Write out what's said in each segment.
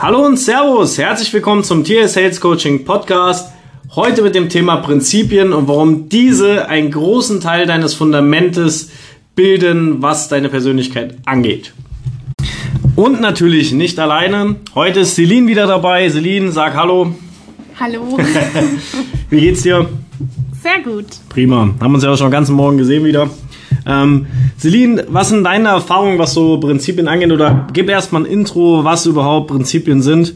Hallo und Servus, herzlich willkommen zum Tier Sales Coaching Podcast. Heute mit dem Thema Prinzipien und warum diese einen großen Teil deines Fundamentes bilden, was deine Persönlichkeit angeht. Und natürlich nicht alleine. Heute ist Celine wieder dabei. Celine, sag Hallo. Hallo. Wie geht's dir? Sehr gut. Prima. Haben uns ja auch schon den ganzen Morgen gesehen wieder. Ähm, Celine, was sind deine Erfahrungen, was so Prinzipien angeht? Oder gib erstmal ein Intro, was überhaupt Prinzipien sind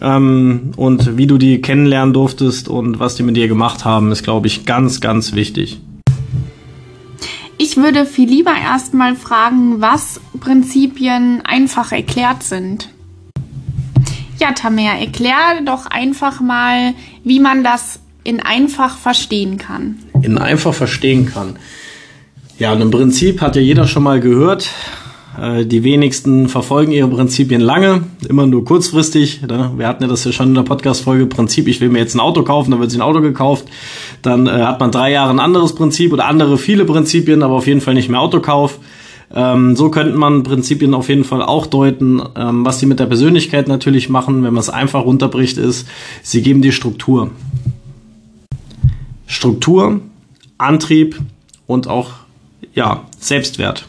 ähm, und wie du die kennenlernen durftest und was die mit dir gemacht haben, ist, glaube ich, ganz, ganz wichtig. Ich würde viel lieber erstmal fragen, was Prinzipien einfach erklärt sind. Ja, Tamer, erklär doch einfach mal, wie man das in einfach verstehen kann. In einfach verstehen kann. Ja, und im Prinzip hat ja jeder schon mal gehört, äh, die wenigsten verfolgen ihre Prinzipien lange, immer nur kurzfristig. Ne? Wir hatten ja das ja schon in der Podcast-Folge. Prinzip, ich will mir jetzt ein Auto kaufen, dann wird sich ein Auto gekauft. Dann äh, hat man drei Jahre ein anderes Prinzip oder andere viele Prinzipien, aber auf jeden Fall nicht mehr Autokauf. Ähm, so könnte man Prinzipien auf jeden Fall auch deuten. Ähm, was sie mit der Persönlichkeit natürlich machen, wenn man es einfach runterbricht, ist, sie geben die Struktur. Struktur, Antrieb und auch ja, Selbstwert.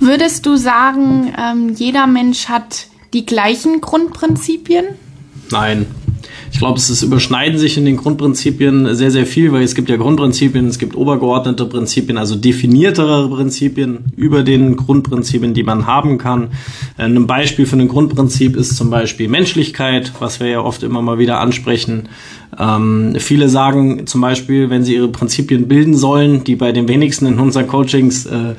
Würdest du sagen, ähm, jeder Mensch hat die gleichen Grundprinzipien? Nein. Ich glaube, es ist, überschneiden sich in den Grundprinzipien sehr, sehr viel, weil es gibt ja Grundprinzipien, es gibt obergeordnete Prinzipien, also definiertere Prinzipien über den Grundprinzipien, die man haben kann. Ein Beispiel für ein Grundprinzip ist zum Beispiel Menschlichkeit, was wir ja oft immer mal wieder ansprechen. Ähm, viele sagen zum Beispiel, wenn sie ihre Prinzipien bilden sollen, die bei den wenigsten in unseren Coachings äh,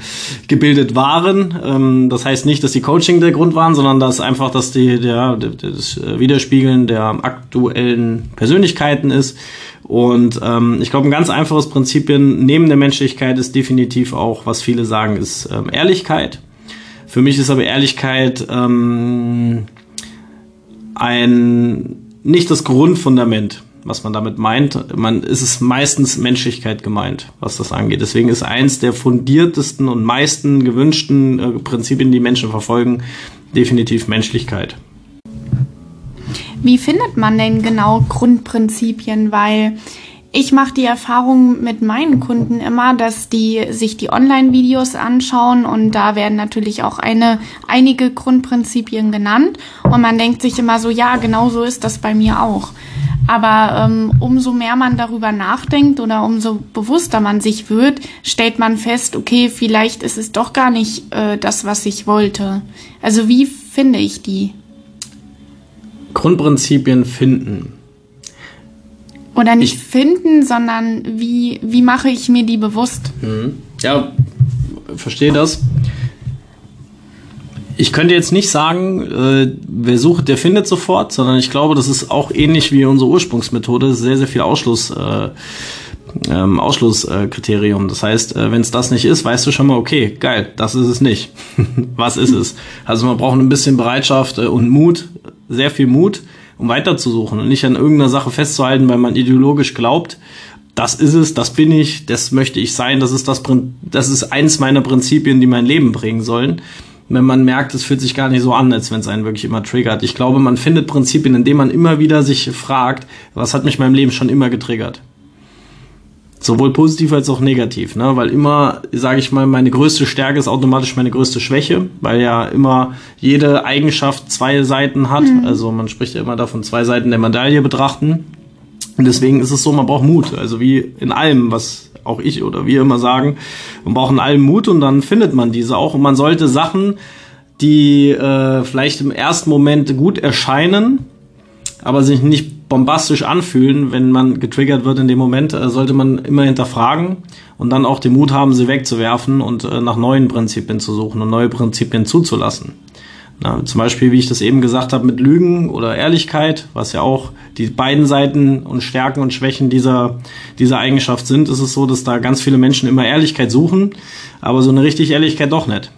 gebildet waren. Ähm, das heißt nicht, dass die Coaching der Grund waren, sondern dass einfach, dass die der, das Widerspiegeln der aktuellen Persönlichkeiten ist. Und ähm, ich glaube, ein ganz einfaches Prinzipien neben der Menschlichkeit ist definitiv auch, was viele sagen, ist ähm, Ehrlichkeit. Für mich ist aber Ehrlichkeit ähm, ein nicht das Grundfundament was man damit meint. Man ist es meistens Menschlichkeit gemeint, was das angeht. Deswegen ist eins der fundiertesten und meisten gewünschten äh, Prinzipien, die Menschen verfolgen, definitiv Menschlichkeit. Wie findet man denn genau Grundprinzipien? Weil ich mache die Erfahrung mit meinen Kunden immer, dass die sich die Online-Videos anschauen und da werden natürlich auch eine, einige Grundprinzipien genannt und man denkt sich immer so, ja, genau so ist das bei mir auch. Aber ähm, umso mehr man darüber nachdenkt oder umso bewusster man sich wird, stellt man fest, okay, vielleicht ist es doch gar nicht äh, das, was ich wollte. Also wie finde ich die? Grundprinzipien finden. Oder nicht ich, finden, sondern wie, wie mache ich mir die bewusst? Mhm. Ja, verstehe das ich könnte jetzt nicht sagen, äh, wer sucht, der findet sofort, sondern ich glaube, das ist auch ähnlich wie unsere Ursprungsmethode, sehr, sehr viel Ausschluss. Äh, ähm, Ausschlusskriterium. Das heißt, äh, wenn es das nicht ist, weißt du schon mal, okay, geil, das ist es nicht. Was ist es? Also man braucht ein bisschen Bereitschaft äh, und Mut, sehr viel Mut, um weiterzusuchen und nicht an irgendeiner Sache festzuhalten, weil man ideologisch glaubt, das ist es, das bin ich, das möchte ich sein, das ist das, das ist eins meiner Prinzipien, die mein Leben bringen sollen wenn man merkt, es fühlt sich gar nicht so an, als wenn es einen wirklich immer triggert. Ich glaube, man findet Prinzipien, indem man immer wieder sich fragt, was hat mich in meinem Leben schon immer getriggert? Sowohl positiv als auch negativ, ne? Weil immer, sage ich mal, meine größte Stärke ist automatisch meine größte Schwäche, weil ja immer jede Eigenschaft zwei Seiten hat. Mhm. Also man spricht ja immer davon, zwei Seiten der Medaille betrachten. Und deswegen ist es so, man braucht Mut. Also wie in allem, was auch ich oder wir immer sagen, man braucht in allem Mut und dann findet man diese auch. Und man sollte Sachen, die äh, vielleicht im ersten Moment gut erscheinen, aber sich nicht bombastisch anfühlen, wenn man getriggert wird in dem Moment, äh, sollte man immer hinterfragen und dann auch den Mut haben, sie wegzuwerfen und äh, nach neuen Prinzipien zu suchen und neue Prinzipien zuzulassen. Na, zum Beispiel, wie ich das eben gesagt habe, mit Lügen oder Ehrlichkeit, was ja auch die beiden Seiten und Stärken und Schwächen dieser, dieser Eigenschaft sind, ist es so, dass da ganz viele Menschen immer Ehrlichkeit suchen, aber so eine richtig Ehrlichkeit doch nicht.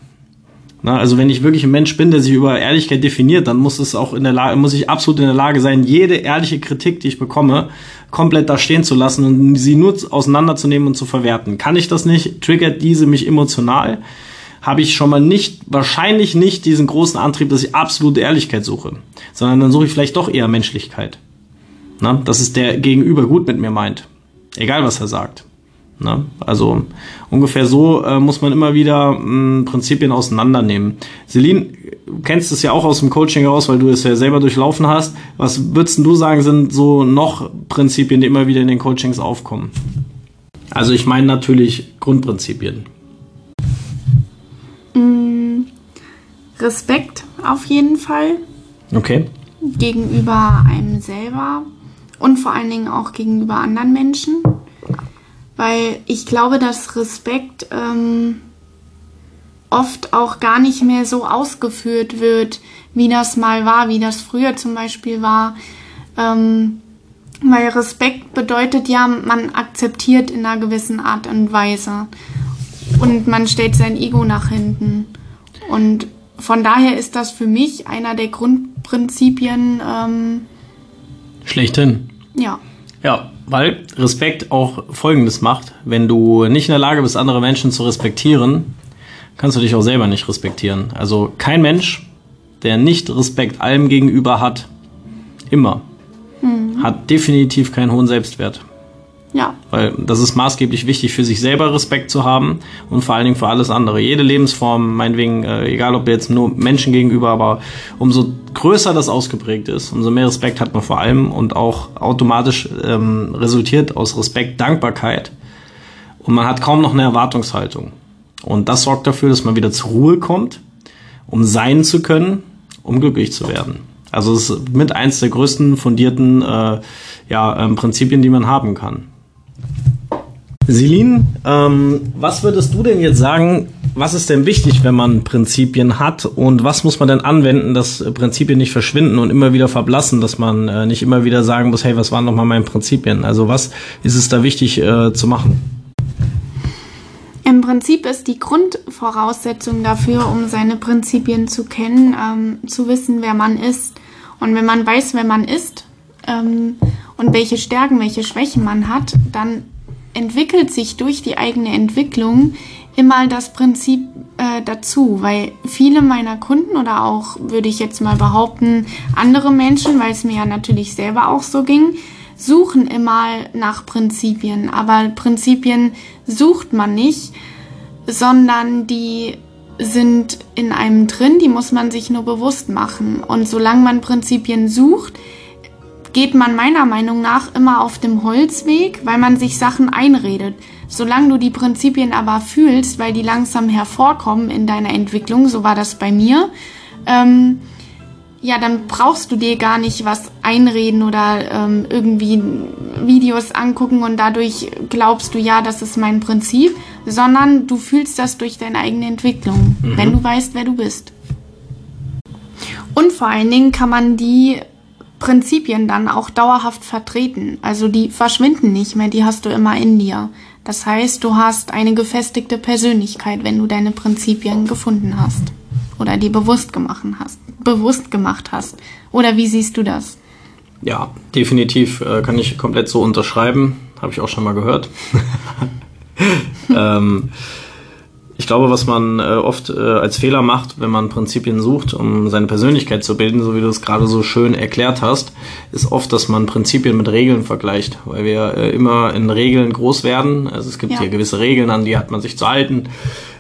Na, also wenn ich wirklich ein Mensch bin, der sich über Ehrlichkeit definiert, dann muss es auch in der Lage, muss ich absolut in der Lage sein, jede ehrliche Kritik, die ich bekomme, komplett da stehen zu lassen und sie nur auseinanderzunehmen und zu verwerten. Kann ich das nicht, triggert diese mich emotional habe ich schon mal nicht, wahrscheinlich nicht diesen großen Antrieb, dass ich absolute Ehrlichkeit suche, sondern dann suche ich vielleicht doch eher Menschlichkeit. Na, dass es der Gegenüber gut mit mir meint. Egal, was er sagt. Na, also ungefähr so äh, muss man immer wieder mh, Prinzipien auseinandernehmen. Celine, du kennst es ja auch aus dem Coaching heraus, weil du es ja selber durchlaufen hast. Was würdest du sagen, sind so noch Prinzipien, die immer wieder in den Coachings aufkommen? Also ich meine natürlich Grundprinzipien. Mm, Respekt auf jeden Fall. Okay. Gegenüber einem selber und vor allen Dingen auch gegenüber anderen Menschen. Weil ich glaube, dass Respekt ähm, oft auch gar nicht mehr so ausgeführt wird, wie das mal war, wie das früher zum Beispiel war. Ähm, weil Respekt bedeutet ja, man akzeptiert in einer gewissen Art und Weise. Und man stellt sein Ego nach hinten. Und von daher ist das für mich einer der Grundprinzipien. Ähm, Schlechthin. Ja. Ja, weil Respekt auch Folgendes macht. Wenn du nicht in der Lage bist, andere Menschen zu respektieren, kannst du dich auch selber nicht respektieren. Also kein Mensch, der nicht Respekt allem gegenüber hat, immer, mhm. hat definitiv keinen hohen Selbstwert. Ja. Weil das ist maßgeblich wichtig für sich selber Respekt zu haben und vor allen Dingen für alles andere. Jede Lebensform, meinetwegen, äh, egal ob jetzt nur Menschen gegenüber, aber umso größer das ausgeprägt ist, umso mehr Respekt hat man vor allem und auch automatisch ähm, resultiert aus Respekt Dankbarkeit. Und man hat kaum noch eine Erwartungshaltung. Und das sorgt dafür, dass man wieder zur Ruhe kommt, um sein zu können, um glücklich zu werden. Also es ist mit eins der größten fundierten äh, ja, ähm, Prinzipien, die man haben kann. Silin, ähm, was würdest du denn jetzt sagen, was ist denn wichtig, wenn man Prinzipien hat und was muss man denn anwenden, dass Prinzipien nicht verschwinden und immer wieder verblassen, dass man äh, nicht immer wieder sagen muss, hey, was waren nochmal meine Prinzipien? Also was ist es da wichtig äh, zu machen? Im Prinzip ist die Grundvoraussetzung dafür, um seine Prinzipien zu kennen, ähm, zu wissen, wer man ist. Und wenn man weiß, wer man ist ähm, und welche Stärken, welche Schwächen man hat, dann entwickelt sich durch die eigene Entwicklung immer das Prinzip äh, dazu, weil viele meiner Kunden oder auch, würde ich jetzt mal behaupten, andere Menschen, weil es mir ja natürlich selber auch so ging, suchen immer nach Prinzipien. Aber Prinzipien sucht man nicht, sondern die sind in einem drin, die muss man sich nur bewusst machen. Und solange man Prinzipien sucht, geht man meiner Meinung nach immer auf dem Holzweg, weil man sich Sachen einredet. Solange du die Prinzipien aber fühlst, weil die langsam hervorkommen in deiner Entwicklung, so war das bei mir, ähm, ja, dann brauchst du dir gar nicht was einreden oder ähm, irgendwie Videos angucken und dadurch glaubst du, ja, das ist mein Prinzip, sondern du fühlst das durch deine eigene Entwicklung, mhm. wenn du weißt, wer du bist. Und vor allen Dingen kann man die Prinzipien dann auch dauerhaft vertreten. Also die verschwinden nicht mehr, die hast du immer in dir. Das heißt, du hast eine gefestigte Persönlichkeit, wenn du deine Prinzipien gefunden hast oder die bewusst gemacht hast, bewusst gemacht hast. Oder wie siehst du das? Ja, definitiv äh, kann ich komplett so unterschreiben. Habe ich auch schon mal gehört. ähm, ich glaube, was man äh, oft äh, als Fehler macht, wenn man Prinzipien sucht, um seine Persönlichkeit zu bilden, so wie du es gerade so schön erklärt hast, ist oft, dass man Prinzipien mit Regeln vergleicht, weil wir äh, immer in Regeln groß werden. Also es gibt ja. hier gewisse Regeln, an die hat man sich zu halten.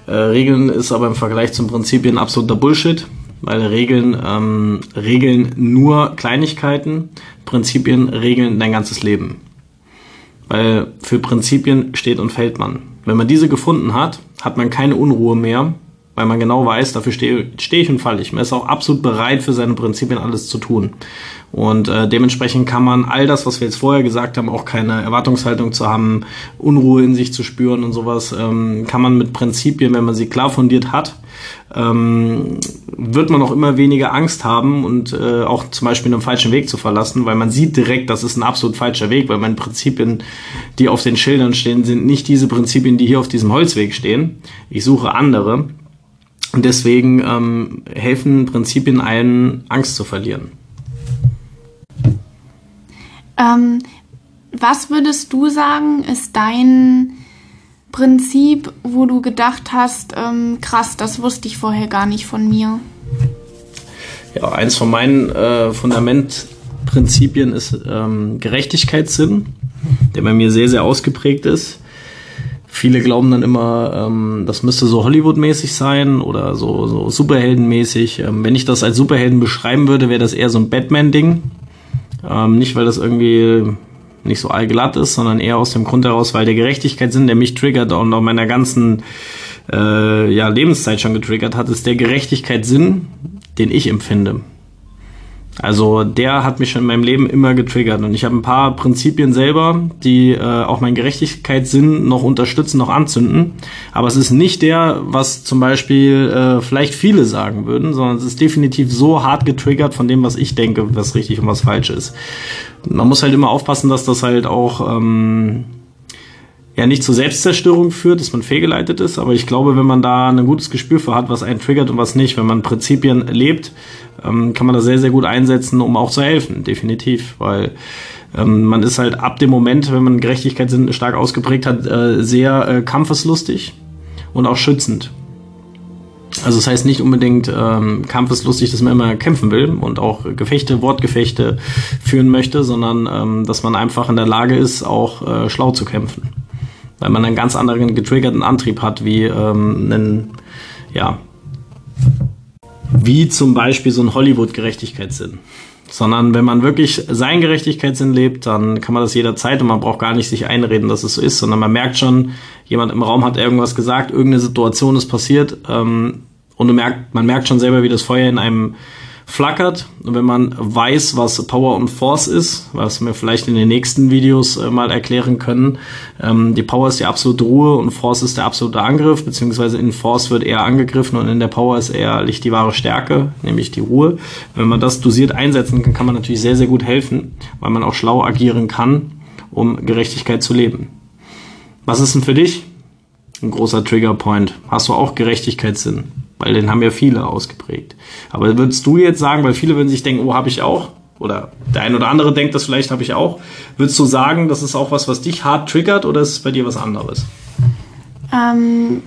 Äh, Regeln ist aber im Vergleich zum Prinzipien absoluter Bullshit, weil Regeln ähm, regeln nur Kleinigkeiten, Prinzipien regeln dein ganzes Leben. Weil für Prinzipien steht und fällt man. Wenn man diese gefunden hat, hat man keine Unruhe mehr, weil man genau weiß, dafür stehe, stehe ich und falle ich. Man ist auch absolut bereit, für seine Prinzipien alles zu tun. Und äh, dementsprechend kann man all das, was wir jetzt vorher gesagt haben, auch keine Erwartungshaltung zu haben, Unruhe in sich zu spüren und sowas, ähm, kann man mit Prinzipien, wenn man sie klar fundiert hat, ähm, wird man auch immer weniger Angst haben und äh, auch zum Beispiel einen falschen Weg zu verlassen, weil man sieht direkt, das ist ein absolut falscher Weg, weil meine Prinzipien, die auf den Schildern stehen, sind nicht diese Prinzipien, die hier auf diesem Holzweg stehen. Ich suche andere. Und deswegen ähm, helfen Prinzipien einen, Angst zu verlieren. Ähm, was würdest du sagen, ist dein Prinzip, wo du gedacht hast, ähm, krass, das wusste ich vorher gar nicht von mir? Ja, eins von meinen äh, Fundamentprinzipien ist ähm, Gerechtigkeitssinn, der bei mir sehr, sehr ausgeprägt ist. Viele glauben dann immer, ähm, das müsste so Hollywood-mäßig sein oder so, so Superheldenmäßig. Ähm, wenn ich das als Superhelden beschreiben würde, wäre das eher so ein Batman-Ding. Ähm, nicht, weil das irgendwie nicht so allglatt ist, sondern eher aus dem Grund heraus, weil der Gerechtigkeitssinn, der mich triggert und auch meiner ganzen äh, ja, Lebenszeit schon getriggert hat, ist der Gerechtigkeitssinn, den ich empfinde. Also der hat mich schon in meinem Leben immer getriggert und ich habe ein paar Prinzipien selber, die äh, auch meinen Gerechtigkeitssinn noch unterstützen, noch anzünden. Aber es ist nicht der, was zum Beispiel äh, vielleicht viele sagen würden, sondern es ist definitiv so hart getriggert von dem, was ich denke, was richtig und was falsch ist. Man muss halt immer aufpassen, dass das halt auch ähm, ja nicht zur Selbstzerstörung führt, dass man fehlgeleitet ist, aber ich glaube, wenn man da ein gutes Gespür für hat, was einen triggert und was nicht, wenn man Prinzipien lebt, ähm, kann man das sehr, sehr gut einsetzen, um auch zu helfen, definitiv, weil ähm, man ist halt ab dem Moment, wenn man Gerechtigkeitssinn stark ausgeprägt hat, äh, sehr äh, kampfeslustig und auch schützend. Also das heißt nicht unbedingt ähm, kampfeslustig, dass man immer kämpfen will und auch Gefechte, Wortgefechte führen möchte, sondern ähm, dass man einfach in der Lage ist, auch äh, schlau zu kämpfen weil man einen ganz anderen getriggerten Antrieb hat, wie ähm, einen, ja, wie zum Beispiel so ein Hollywood-Gerechtigkeitssinn. Sondern wenn man wirklich seinen Gerechtigkeitssinn lebt, dann kann man das jederzeit und man braucht gar nicht sich einreden, dass es so ist, sondern man merkt schon, jemand im Raum hat irgendwas gesagt, irgendeine Situation ist passiert ähm, und merkt, man merkt schon selber, wie das Feuer in einem flackert. Wenn man weiß, was Power und Force ist, was wir vielleicht in den nächsten Videos äh, mal erklären können, ähm, die Power ist die absolute Ruhe und Force ist der absolute Angriff, beziehungsweise in Force wird eher angegriffen und in der Power ist eher liegt die wahre Stärke, nämlich die Ruhe. Wenn man das dosiert einsetzen kann, kann man natürlich sehr, sehr gut helfen, weil man auch schlau agieren kann, um Gerechtigkeit zu leben. Was ist denn für dich ein großer Triggerpoint? Hast du auch Gerechtigkeitssinn? Weil den haben ja viele ausgeprägt. Aber würdest du jetzt sagen, weil viele würden sich denken, oh, habe ich auch, oder der ein oder andere denkt, das vielleicht habe ich auch, würdest du sagen, das ist auch was, was dich hart triggert oder ist es bei dir was anderes? Ähm,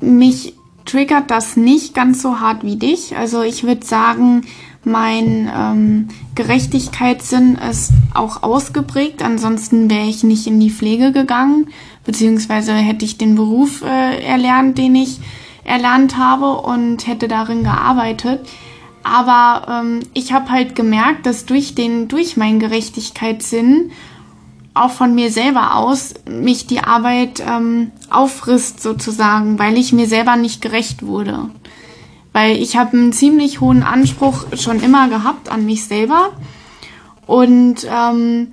mich triggert das nicht ganz so hart wie dich. Also ich würde sagen, mein ähm, Gerechtigkeitssinn ist auch ausgeprägt. Ansonsten wäre ich nicht in die Pflege gegangen, beziehungsweise hätte ich den Beruf äh, erlernt, den ich erlernt habe und hätte darin gearbeitet. Aber ähm, ich habe halt gemerkt, dass durch den, durch meinen Gerechtigkeitssinn auch von mir selber aus mich die Arbeit ähm, auffrisst sozusagen, weil ich mir selber nicht gerecht wurde. Weil ich habe einen ziemlich hohen Anspruch schon immer gehabt an mich selber. Und ähm,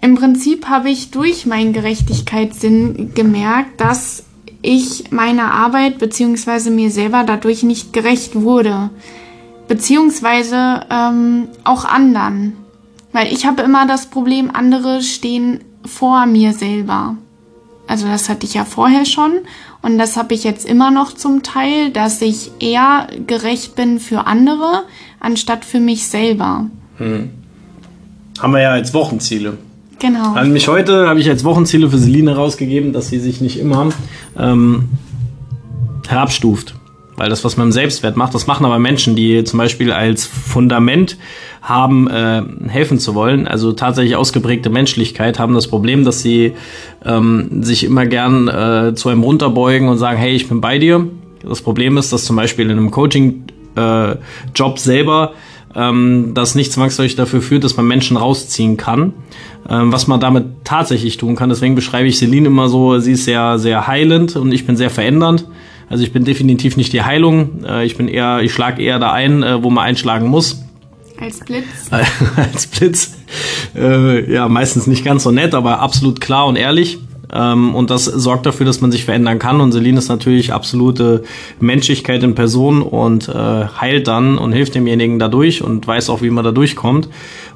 im Prinzip habe ich durch meinen Gerechtigkeitssinn gemerkt, dass ich meiner Arbeit beziehungsweise mir selber dadurch nicht gerecht wurde. Beziehungsweise ähm, auch anderen. Weil ich habe immer das Problem, andere stehen vor mir selber. Also das hatte ich ja vorher schon und das habe ich jetzt immer noch zum Teil, dass ich eher gerecht bin für andere, anstatt für mich selber. Hm. Haben wir ja als Wochenziele. Genau. An mich heute habe ich als Wochenziele für Seline rausgegeben, dass sie sich nicht immer ähm, herabstuft. Weil das, was man im Selbstwert macht, das machen aber Menschen, die zum Beispiel als Fundament haben, äh, helfen zu wollen, also tatsächlich ausgeprägte Menschlichkeit, haben das Problem, dass sie ähm, sich immer gern äh, zu einem runterbeugen und sagen, hey, ich bin bei dir. Das Problem ist, dass zum Beispiel in einem Coaching-Job äh, selber ähm, das nicht zwangsläufig dafür führt, dass man Menschen rausziehen kann, ähm, was man damit tatsächlich tun kann. Deswegen beschreibe ich Celine immer so, sie ist sehr, sehr heilend und ich bin sehr verändernd. Also ich bin definitiv nicht die Heilung. Äh, ich bin eher, ich schlage eher da ein, äh, wo man einschlagen muss. Als Blitz. Als Blitz. Äh, ja, meistens nicht ganz so nett, aber absolut klar und ehrlich. Ähm, und das sorgt dafür, dass man sich verändern kann. Und Celine ist natürlich absolute Menschlichkeit in Person und äh, heilt dann und hilft demjenigen dadurch und weiß auch, wie man da durchkommt.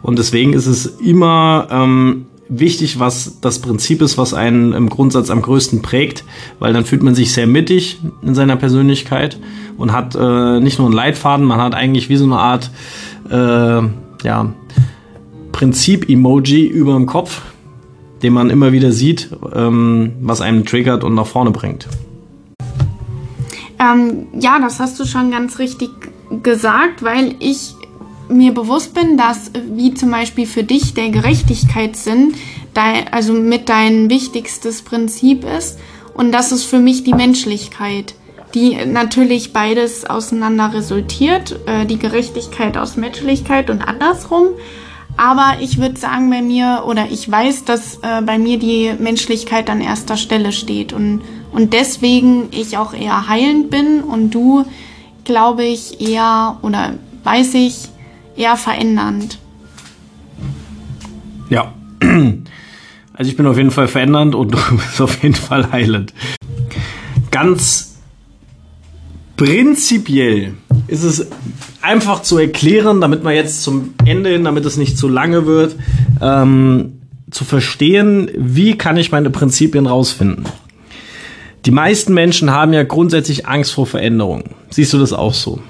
Und deswegen ist es immer ähm, wichtig, was das Prinzip ist, was einen im Grundsatz am größten prägt, weil dann fühlt man sich sehr mittig in seiner Persönlichkeit und hat äh, nicht nur einen Leitfaden, man hat eigentlich wie so eine Art äh, ja, Prinzip-Emoji über dem Kopf, den man immer wieder sieht, ähm, was einem triggert und nach vorne bringt. Ähm, ja, das hast du schon ganz richtig gesagt, weil ich mir bewusst bin, dass wie zum Beispiel für dich der Gerechtigkeitssinn dein, also mit dein wichtigstes Prinzip ist und das ist für mich die Menschlichkeit, die natürlich beides auseinander resultiert, äh, die Gerechtigkeit aus Menschlichkeit und andersrum. Aber ich würde sagen, bei mir, oder ich weiß, dass äh, bei mir die Menschlichkeit an erster Stelle steht und, und deswegen ich auch eher heilend bin und du, glaube ich, eher, oder weiß ich, eher verändernd. Ja. Also ich bin auf jeden Fall verändernd und du bist auf jeden Fall heilend. Ganz prinzipiell ist es einfach zu erklären, damit man jetzt zum Ende hin, damit es nicht zu lange wird, ähm, zu verstehen, wie kann ich meine Prinzipien rausfinden. Die meisten Menschen haben ja grundsätzlich Angst vor Veränderung. Siehst du das auch so?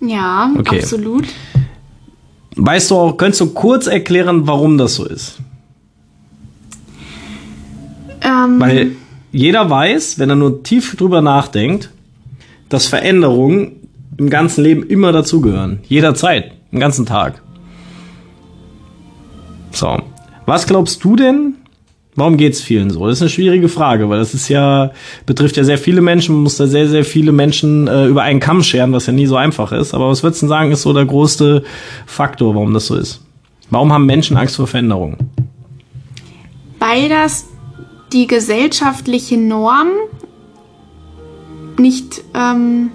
Ja, okay. absolut. Weißt du auch, könntest du kurz erklären, warum das so ist? Ähm. Weil jeder weiß, wenn er nur tief drüber nachdenkt, dass Veränderungen im ganzen Leben immer dazugehören. Jederzeit, den ganzen Tag. So. Was glaubst du denn? Warum geht's vielen so? Das ist eine schwierige Frage, weil das ist ja, betrifft ja sehr viele Menschen, man muss da sehr, sehr viele Menschen äh, über einen Kamm scheren, was ja nie so einfach ist. Aber was würdest du sagen, ist so der größte Faktor, warum das so ist? Warum haben Menschen Angst vor Veränderungen? Weil das die gesellschaftliche Norm nicht ähm,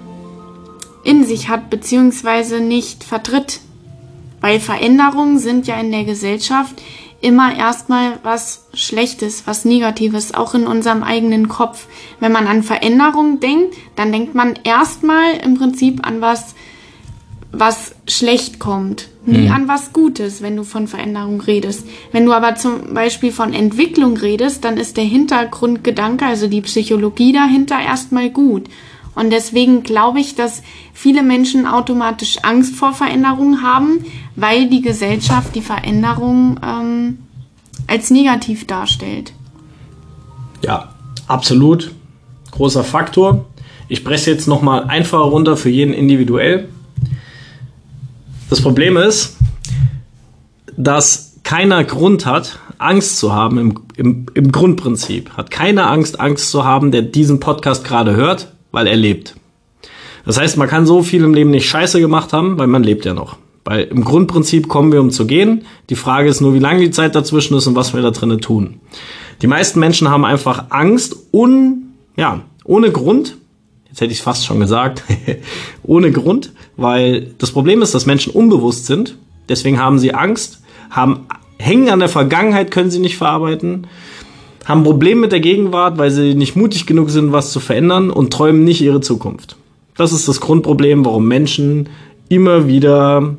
in sich hat, beziehungsweise nicht vertritt. Weil Veränderungen sind ja in der Gesellschaft immer erstmal was Schlechtes, was Negatives, auch in unserem eigenen Kopf. Wenn man an Veränderungen denkt, dann denkt man erstmal im Prinzip an was, was schlecht kommt, nie mhm. an was Gutes, wenn du von Veränderung redest. Wenn du aber zum Beispiel von Entwicklung redest, dann ist der Hintergrundgedanke, also die Psychologie dahinter erstmal gut. Und deswegen glaube ich, dass viele Menschen automatisch Angst vor Veränderungen haben, weil die Gesellschaft die Veränderung ähm, als negativ darstellt. Ja, absolut. Großer Faktor. Ich breche jetzt nochmal einfacher runter für jeden individuell. Das Problem ist, dass keiner Grund hat, Angst zu haben im, im, im Grundprinzip. Hat keiner Angst, Angst zu haben, der diesen Podcast gerade hört, weil er lebt. Das heißt, man kann so viel im Leben nicht scheiße gemacht haben, weil man lebt ja noch. Weil im Grundprinzip kommen wir, um zu gehen. Die Frage ist nur, wie lange die Zeit dazwischen ist und was wir da drinnen tun. Die meisten Menschen haben einfach Angst un, ja, ohne Grund. Jetzt hätte ich es fast schon gesagt. ohne Grund, weil das Problem ist, dass Menschen unbewusst sind. Deswegen haben sie Angst, haben, hängen an der Vergangenheit, können sie nicht verarbeiten, haben Probleme mit der Gegenwart, weil sie nicht mutig genug sind, was zu verändern und träumen nicht ihre Zukunft. Das ist das Grundproblem, warum Menschen immer wieder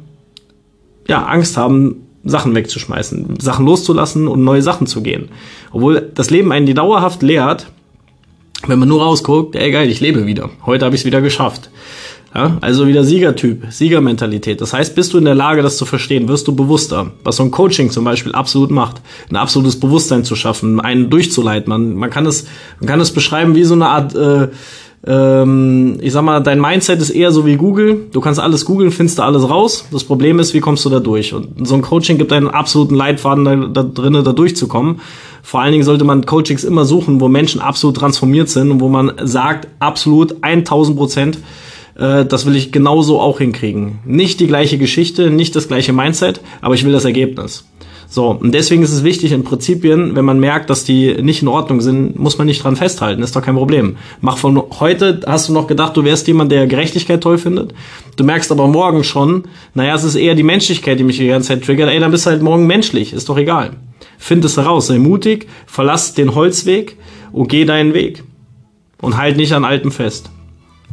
ja, Angst haben, Sachen wegzuschmeißen, Sachen loszulassen und neue Sachen zu gehen. Obwohl das Leben einen die dauerhaft lehrt, wenn man nur rausguckt, ey geil, ich lebe wieder. Heute habe ich es wieder geschafft. Ja, also wieder Siegertyp, Siegermentalität. Das heißt, bist du in der Lage, das zu verstehen, wirst du bewusster. Was so ein Coaching zum Beispiel absolut macht, ein absolutes Bewusstsein zu schaffen, einen durchzuleiten. Man, man kann es, man kann es beschreiben wie so eine Art äh, ähm, ich sag mal, dein Mindset ist eher so wie Google. Du kannst alles googeln, findest du alles raus. Das Problem ist, wie kommst du da durch? Und so ein Coaching gibt einen absoluten Leitfaden da, da drinnen, da durchzukommen. Vor allen Dingen sollte man Coachings immer suchen, wo Menschen absolut transformiert sind und wo man sagt, absolut 1000 Prozent, äh, das will ich genauso auch hinkriegen. Nicht die gleiche Geschichte, nicht das gleiche Mindset, aber ich will das Ergebnis. So, und deswegen ist es wichtig, in Prinzipien, wenn man merkt, dass die nicht in Ordnung sind, muss man nicht dran festhalten, ist doch kein Problem. Mach von heute, hast du noch gedacht, du wärst jemand, der Gerechtigkeit toll findet. Du merkst aber morgen schon, naja, es ist eher die Menschlichkeit, die mich die ganze Zeit triggert. Ey, dann bist du halt morgen menschlich, ist doch egal. Find es heraus, sei mutig, verlass den Holzweg und geh deinen Weg. Und halt nicht an Altem fest.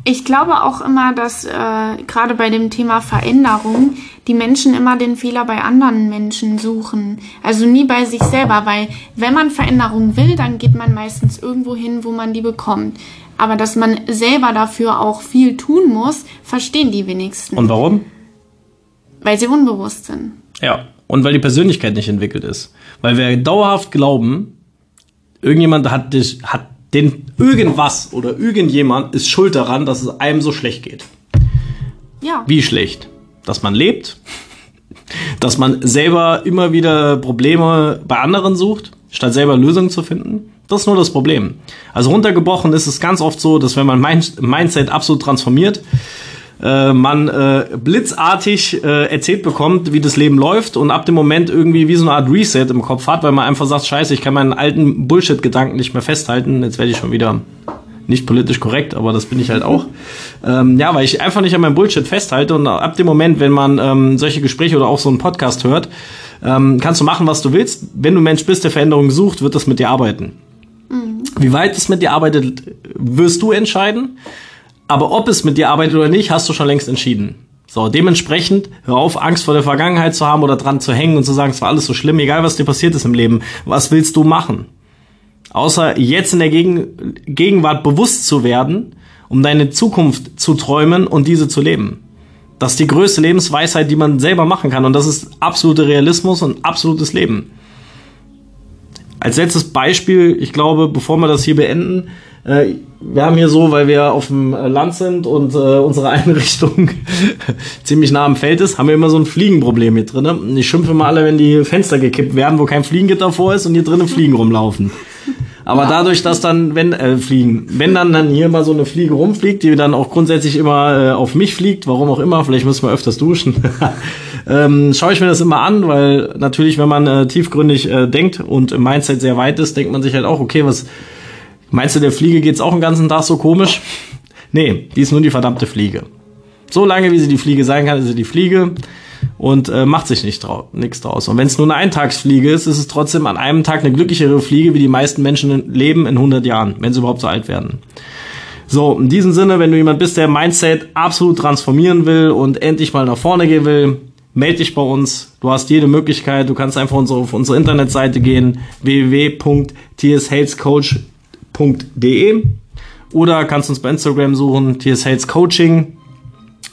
Ich glaube auch immer, dass äh, gerade bei dem Thema Veränderung die Menschen immer den Fehler bei anderen Menschen suchen. Also nie bei sich selber, weil wenn man Veränderung will, dann geht man meistens irgendwo hin, wo man die bekommt. Aber dass man selber dafür auch viel tun muss, verstehen die wenigsten. Und warum? Weil sie unbewusst sind. Ja, und weil die Persönlichkeit nicht entwickelt ist. Weil wir dauerhaft glauben, irgendjemand hat dich, hat den irgendwas oder irgendjemand ist schuld daran, dass es einem so schlecht geht. Ja. Wie schlecht? Dass man lebt, dass man selber immer wieder Probleme bei anderen sucht, statt selber Lösungen zu finden. Das ist nur das Problem. Also runtergebrochen ist es ganz oft so, dass wenn man Mindset absolut transformiert, äh, man äh, blitzartig äh, erzählt bekommt, wie das Leben läuft und ab dem Moment irgendwie wie so eine Art Reset im Kopf hat, weil man einfach sagt, scheiße, ich kann meinen alten Bullshit-Gedanken nicht mehr festhalten. Jetzt werde ich schon wieder nicht politisch korrekt, aber das bin ich halt auch. Ähm, ja, weil ich einfach nicht an meinem Bullshit festhalte und ab dem Moment, wenn man ähm, solche Gespräche oder auch so einen Podcast hört, ähm, kannst du machen, was du willst. Wenn du Mensch bist, der Veränderung sucht, wird das mit dir arbeiten. Mhm. Wie weit es mit dir arbeitet, wirst du entscheiden. Aber ob es mit dir arbeitet oder nicht, hast du schon längst entschieden. So, dementsprechend, hör auf, Angst vor der Vergangenheit zu haben oder dran zu hängen und zu sagen, es war alles so schlimm, egal was dir passiert ist im Leben. Was willst du machen? Außer jetzt in der Gegen Gegenwart bewusst zu werden, um deine Zukunft zu träumen und diese zu leben. Das ist die größte Lebensweisheit, die man selber machen kann. Und das ist absoluter Realismus und absolutes Leben. Als letztes Beispiel, ich glaube, bevor wir das hier beenden, wir haben hier so, weil wir auf dem Land sind und äh, unsere Einrichtung ziemlich nah am Feld ist, haben wir immer so ein Fliegenproblem hier drin. Ich schimpfe mal alle, wenn die Fenster gekippt werden, wo kein Fliegengitter vor ist und hier drinnen Fliegen rumlaufen. Aber dadurch, dass dann, wenn äh, fliegen, wenn dann dann hier mal so eine Fliege rumfliegt, die dann auch grundsätzlich immer äh, auf mich fliegt, warum auch immer, vielleicht müssen wir öfters duschen, ähm, schaue ich mir das immer an, weil natürlich, wenn man äh, tiefgründig äh, denkt und im Mindset sehr weit ist, denkt man sich halt auch, okay, was Meinst du, der Fliege geht's auch den ganzen Tag so komisch? Nee, die ist nur die verdammte Fliege. So lange, wie sie die Fliege sein kann, ist sie die Fliege und äh, macht sich nicht trau nichts draus. Und wenn es nur eine Eintagsfliege ist, ist es trotzdem an einem Tag eine glücklichere Fliege, wie die meisten Menschen leben in 100 Jahren, wenn sie überhaupt so alt werden. So, in diesem Sinne, wenn du jemand bist, der Mindset absolut transformieren will und endlich mal nach vorne gehen will, melde dich bei uns. Du hast jede Möglichkeit. Du kannst einfach auf unsere Internetseite gehen, www.tshalescoach.com oder kannst uns bei Instagram suchen, TS Coaching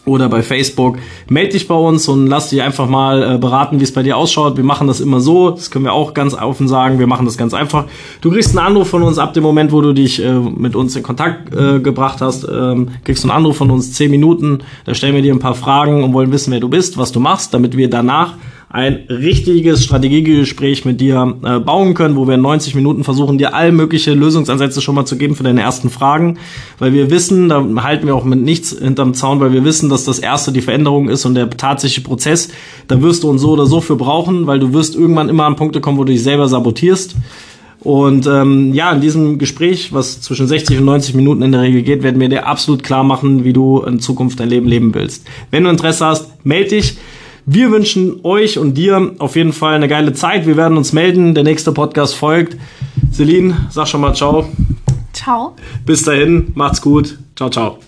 oder bei Facebook. Meld dich bei uns und lass dich einfach mal äh, beraten, wie es bei dir ausschaut. Wir machen das immer so, das können wir auch ganz offen sagen, wir machen das ganz einfach. Du kriegst einen Anruf von uns ab dem Moment, wo du dich äh, mit uns in Kontakt äh, gebracht hast, ähm, kriegst einen Anruf von uns, zehn Minuten, da stellen wir dir ein paar Fragen und wollen wissen, wer du bist, was du machst, damit wir danach ein richtiges Strategiegespräch mit dir äh, bauen können, wo wir in 90 Minuten versuchen, dir all mögliche Lösungsansätze schon mal zu geben für deine ersten Fragen, weil wir wissen, da halten wir auch mit nichts hinterm Zaun, weil wir wissen, dass das erste die Veränderung ist und der tatsächliche Prozess, da wirst du uns so oder so für brauchen, weil du wirst irgendwann immer an Punkte kommen, wo du dich selber sabotierst. Und ähm, ja, in diesem Gespräch, was zwischen 60 und 90 Minuten in der Regel geht, werden wir dir absolut klar machen, wie du in Zukunft dein Leben leben willst. Wenn du Interesse hast, melde dich. Wir wünschen euch und dir auf jeden Fall eine geile Zeit. Wir werden uns melden. Der nächste Podcast folgt. Celine, sag schon mal ciao. Ciao. Bis dahin, macht's gut. Ciao, ciao.